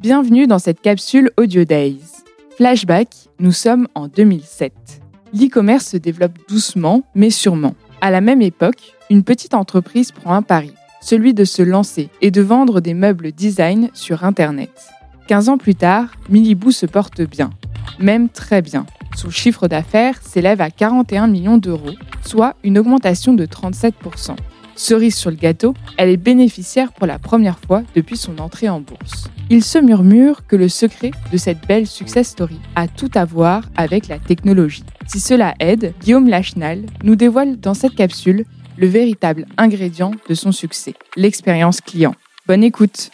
Bienvenue dans cette capsule Audio Days. Flashback, nous sommes en 2007. L'e-commerce se développe doucement mais sûrement. À la même époque, une petite entreprise prend un pari, celui de se lancer et de vendre des meubles design sur Internet. 15 ans plus tard, Milibou se porte bien, même très bien. Son chiffre d'affaires s'élève à 41 millions d'euros, soit une augmentation de 37%. Cerise sur le gâteau, elle est bénéficiaire pour la première fois depuis son entrée en bourse. Il se murmure que le secret de cette belle success story a tout à voir avec la technologie. Si cela aide, Guillaume Lachenal nous dévoile dans cette capsule le véritable ingrédient de son succès, l'expérience client. Bonne écoute.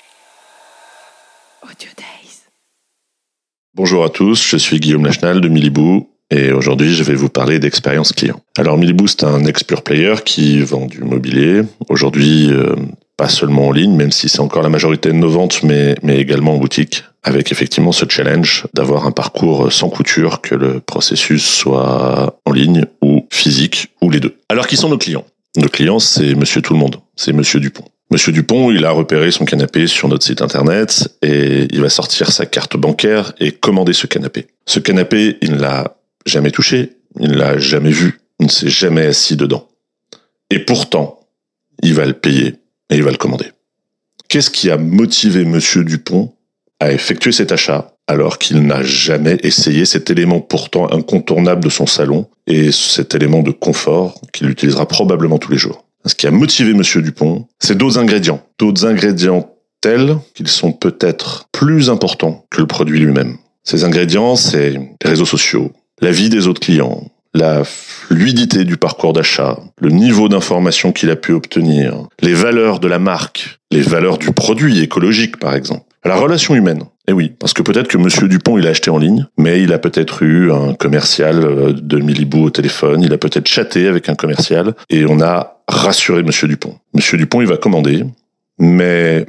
Bonjour à tous, je suis Guillaume Lachenal de Milibou et aujourd'hui je vais vous parler d'expérience client. Alors Miliboo c'est un ex-pure player qui vend du mobilier. Aujourd'hui euh, pas seulement en ligne, même si c'est encore la majorité de nos ventes, mais, mais également en boutique, avec effectivement ce challenge d'avoir un parcours sans couture, que le processus soit en ligne ou physique, ou les deux. Alors qui sont nos clients? Nos clients c'est Monsieur Tout le Monde, c'est Monsieur Dupont. Monsieur Dupont, il a repéré son canapé sur notre site internet et il va sortir sa carte bancaire et commander ce canapé. Ce canapé, il l'a jamais touché, il ne l'a jamais vu, il ne s'est jamais assis dedans. Et pourtant, il va le payer et il va le commander. Qu'est-ce qui a motivé Monsieur Dupont à effectuer cet achat alors qu'il n'a jamais essayé cet élément pourtant incontournable de son salon et cet élément de confort qu'il utilisera probablement tous les jours? Ce qui a motivé Monsieur Dupont, c'est d'autres ingrédients, d'autres ingrédients tels qu'ils sont peut-être plus importants que le produit lui-même. Ces ingrédients, c'est les réseaux sociaux, la vie des autres clients, la fluidité du parcours d'achat, le niveau d'information qu'il a pu obtenir, les valeurs de la marque, les valeurs du produit écologique par exemple, la relation humaine. Eh oui, parce que peut-être que Monsieur Dupont, il a acheté en ligne, mais il a peut-être eu un commercial euh, de Milibou au téléphone, il a peut-être chatté avec un commercial, et on a rassuré Monsieur Dupont. Monsieur Dupont, il va commander, mais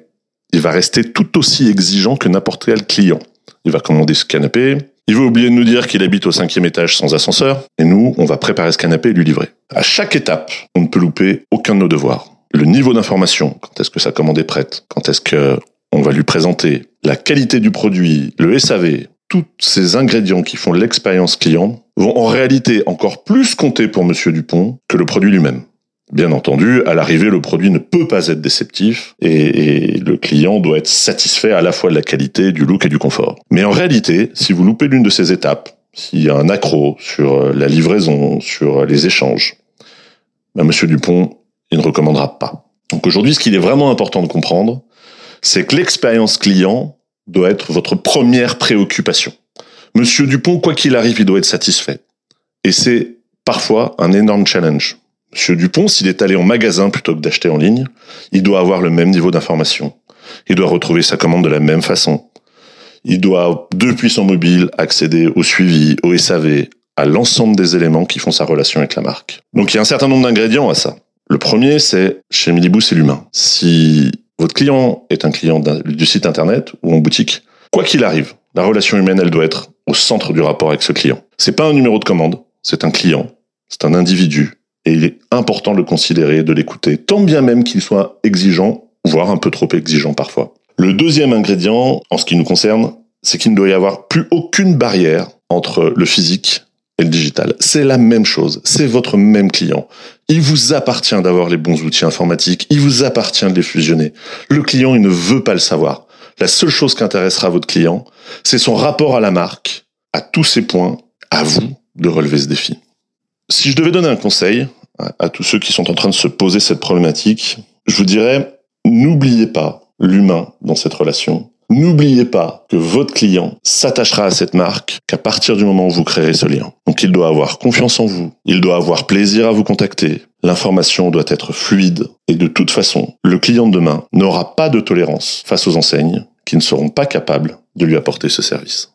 il va rester tout aussi exigeant que n'importe quel client. Il va commander ce canapé, il va oublier de nous dire qu'il habite au cinquième étage sans ascenseur, et nous, on va préparer ce canapé et lui livrer. À chaque étape, on ne peut louper aucun de nos devoirs. Le niveau d'information, quand est-ce que sa commande est prête, quand est-ce que on va lui présenter, la qualité du produit, le SAV, tous ces ingrédients qui font l'expérience client vont en réalité encore plus compter pour Monsieur Dupont que le produit lui-même. Bien entendu, à l'arrivée, le produit ne peut pas être déceptif et, le client doit être satisfait à la fois de la qualité, du look et du confort. Mais en réalité, si vous loupez l'une de ces étapes, s'il y a un accro sur la livraison, sur les échanges, ben Monsieur Dupont, il ne recommandera pas. Donc aujourd'hui, ce qu'il est vraiment important de comprendre, c'est que l'expérience client doit être votre première préoccupation. Monsieur Dupont, quoi qu'il arrive, il doit être satisfait. Et c'est parfois un énorme challenge. Monsieur Dupont, s'il est allé en magasin plutôt que d'acheter en ligne, il doit avoir le même niveau d'information. Il doit retrouver sa commande de la même façon. Il doit, depuis son mobile, accéder au suivi, au SAV, à l'ensemble des éléments qui font sa relation avec la marque. Donc il y a un certain nombre d'ingrédients à ça. Le premier, c'est, chez Milibou, c'est l'humain. Si votre client est un client du site internet ou en boutique, quoi qu'il arrive, la relation humaine, elle doit être au centre du rapport avec ce client. C'est pas un numéro de commande, c'est un client, c'est un individu, et il est important de le considérer, de l'écouter, tant bien même qu'il soit exigeant, voire un peu trop exigeant parfois. Le deuxième ingrédient, en ce qui nous concerne, c'est qu'il ne doit y avoir plus aucune barrière entre le physique et le digital. C'est la même chose, c'est votre même client. Il vous appartient d'avoir les bons outils informatiques, il vous appartient de les fusionner. Le client, il ne veut pas le savoir. La seule chose qui intéressera votre client, c'est son rapport à la marque, à tous ces points, à vous de relever ce défi. Si je devais donner un conseil, à, tous ceux qui sont en train de se poser cette problématique, je vous dirais, n'oubliez pas l'humain dans cette relation. N'oubliez pas que votre client s'attachera à cette marque qu'à partir du moment où vous créerez ce lien. Donc il doit avoir confiance en vous, il doit avoir plaisir à vous contacter, l'information doit être fluide et de toute façon, le client de demain n'aura pas de tolérance face aux enseignes qui ne seront pas capables de lui apporter ce service.